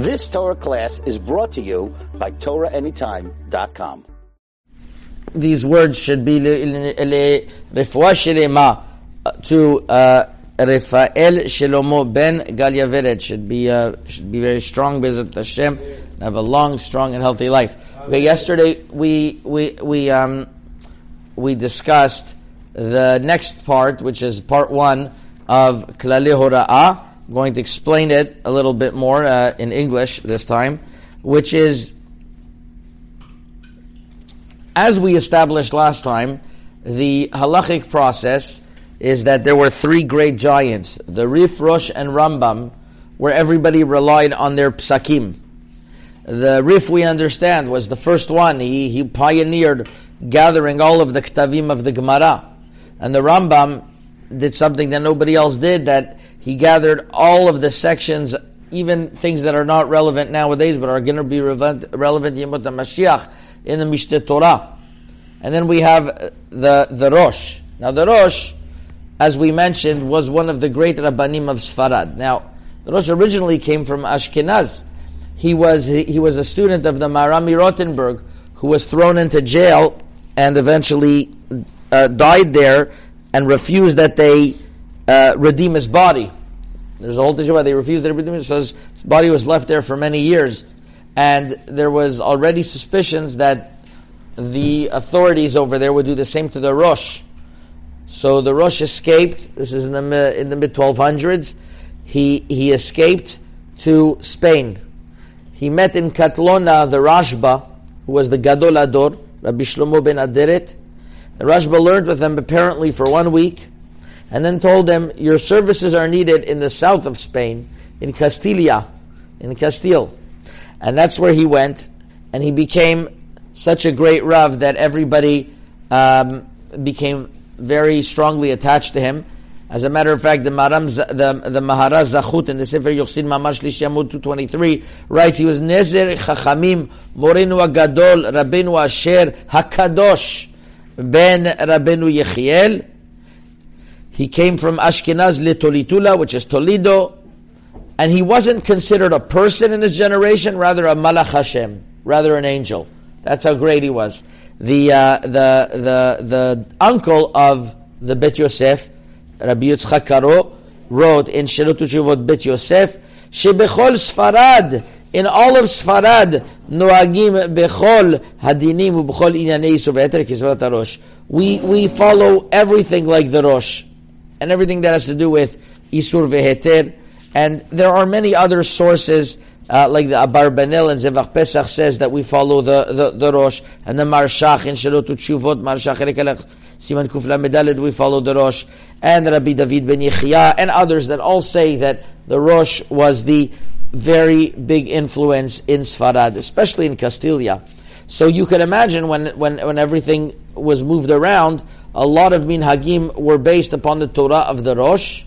This Torah class is brought to you by TorahAnytime.com. These words should be shelema to uh, Rafael Shlomo ben Galia should be uh, should be very strong, Bezat Hashem, and have a long, strong, and healthy life. Okay, yesterday we we we um we discussed the next part, which is part one of Klali Hora'ah. I'm going to explain it a little bit more uh, in English this time, which is as we established last time, the halachic process is that there were three great giants, the Rif, Rosh, and Rambam, where everybody relied on their psakim. The Rif, we understand, was the first one. He, he pioneered gathering all of the ktavim of the Gemara. And the Rambam did something that nobody else did, that he gathered all of the sections, even things that are not relevant nowadays, but are going to be relevant, relevant Yemot Mashiach, in the Mishneh Torah. And then we have the, the Rosh. Now the Rosh, as we mentioned, was one of the great Rabbanim of Sfarad. Now, the Rosh originally came from Ashkenaz. He was, he was a student of the Marami Rothenburg, who was thrown into jail and eventually uh, died there and refused that they uh, redeem his body. There's a whole issue why they refused to redeem him. So his body was left there for many years and there was already suspicions that the authorities over there would do the same to the Rosh. So the Rosh escaped. This is in the in the mid 1200s. He he escaped to Spain. He met in Katlona the Rashba, who was the Gadol Ador, Rabbi Shlomo ben Aderet. The Rashba learned with him apparently for one week, and then told them, "Your services are needed in the south of Spain, in Castilla, in Castile." And that's where he went, and he became such a great Rav that everybody um, became very strongly attached to him. As a matter of fact, the Maram, the, the Maharaz Zachut in the Sefer Yochsin Mamash Lishyamud 223 writes, he was Nezer Chachamim, Morenu Agadol, Rabbeinu Asher, Hakadosh, Ben Rabbeinu Yechiel. He came from Ashkenaz Litolitula, which is Toledo, and he wasn't considered a person in his generation, rather a Malach Hashem, rather an angel. That's how great he was. The, uh, the, the, the uncle of the Bet Yosef, Rabbi Yitzchak Karo, wrote in Shirut Shuvot Bet Yosef, Shebechol Sfarad, in all of Sfarad, Noagim Bechol Hadinim Ubechol Inyanei Soveter Kisvat Rosh. We, we follow everything like the Rosh, and everything that has to do with Isur Veheter, and there are many other sources, uh, like the Abarbanel and Zevach Pesach says that we follow the, the, the Rosh, and the Marshach in Shalot Tshuvot, Marshach Rekelech, Siman Kufla Medalid, we follow the Rosh, and Rabbi David Ben Yechia, and others that all say that the Rosh was the very big influence in Sfarad, especially in Castilla. So you can imagine when, when, when everything was moved around, a lot of minhagim were based upon the Torah of the Rosh,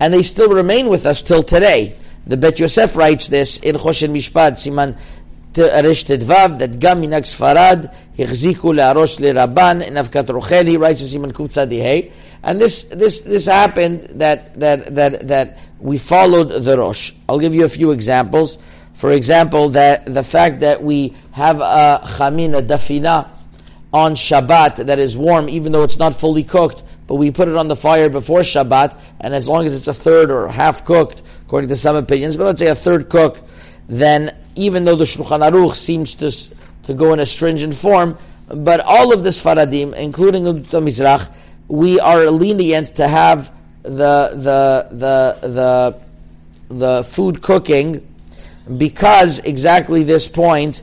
and they still remain with us till today. The Bet Yosef writes this in Choshen Mishpat, Siman Resh Tedvav, that Gam Minag Sfarad, Hichziku Le'arosh Le'Rabban, in Avkat Rochel, he writes Siman Kuf Tzadihei. And this, this, this happened that, that, that, that we followed the Rosh. I'll give you a few examples. For example, that the fact that we have a chamin, a dafina, on Shabbat that is warm, even though it's not fully cooked, but we put it on the fire before Shabbat, and as long as it's a third or half cooked, according to some opinions, but let's say a third cooked, then even though the Shulchan Aruch seems to, to go in a stringent form, but all of this Faradim, including the Mizrach, we are lenient to have the, the, the, the, the food cooking because exactly this point,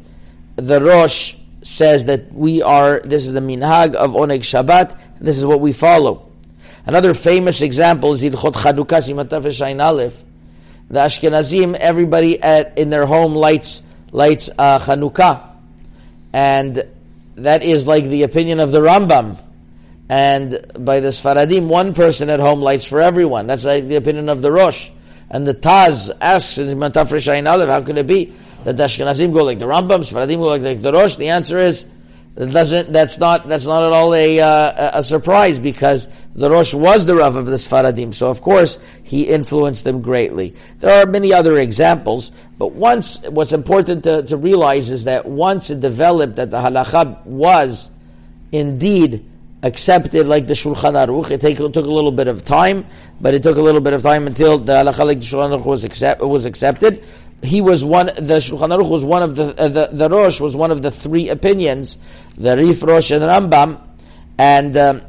the Rosh says that we are, this is the minhag of Oneg Shabbat, this is what we follow. Another famous example is Ilchot Chanukah Simatav Shain Aleph. The Ashkenazim, everybody at, in their home lights, lights uh, Chanukah. And that is like the opinion of the Rambam. And by the Sfaradim, one person at home lights for everyone. That's like the opinion of the Rosh. And the Taz asks in Shain Aleph, how could it be? That the Ashkenazim go like the Rambam, Sfaradim go like, the Rosh? The answer is That doesn't, that's not, that's not at all a, uh, a surprise because the Rosh was the Rav of the Sfaradim. So of course, he influenced them greatly. There are many other examples, but once, what's important to, to realize is that once it developed that the halacha was indeed accepted like the Shulchan Aruch, it take, took a little bit of time, but it took a little bit of time until the halacha like the Shulchan Aruch was, accept, was accepted he was one. The Shulchan Aruch was one of the uh, the, the Rosh was one of the three opinions, the Rif Rosh and Rambam, and. Um,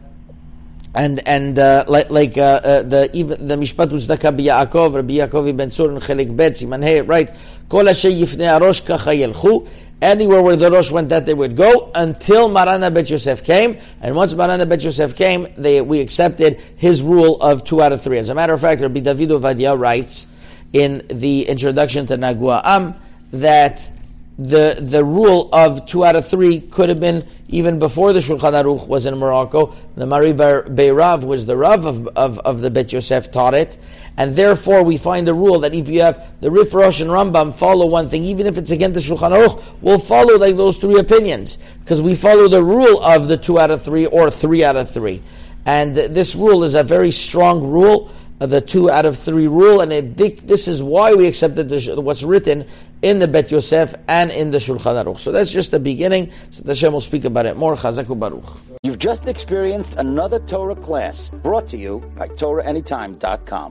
and and uh, like, like uh, uh, the even the Mishpat Uzdaka b'Yaakov Rabbi Yaakov ibn Tzur and Chelik Bet Siman Hey right Kol Yifnei Arosh Kacha Yelchu anywhere where the Rosh went that they would go until Marana Bet Yosef came and once Marana Bet Yosef came they we accepted his rule of two out of three as a matter of fact Rabbi David Ovadia writes in the introduction to Nagua Am that the the rule of two out of three could have been even before the Shulchan Aruch was in Morocco. The Mari Beirav was the Rav of, of, of, the Bet Yosef taught it, and therefore we find a rule that if you have the Rif Rosh and Rambam follow one thing, even if it's against the Shulchan Aruch, we'll follow like those three opinions. Because we follow the rule of the two out of three or three out of three, and this rule is a very strong rule the two out of three rule, and it, this is why we accepted the, what's written in the Bet Yosef and in the Shulchan Aruch. So that's just the beginning. So Hashem will speak about it more. Chazaku Baruch. You've just experienced another Torah class brought to you by TorahAnytime.com.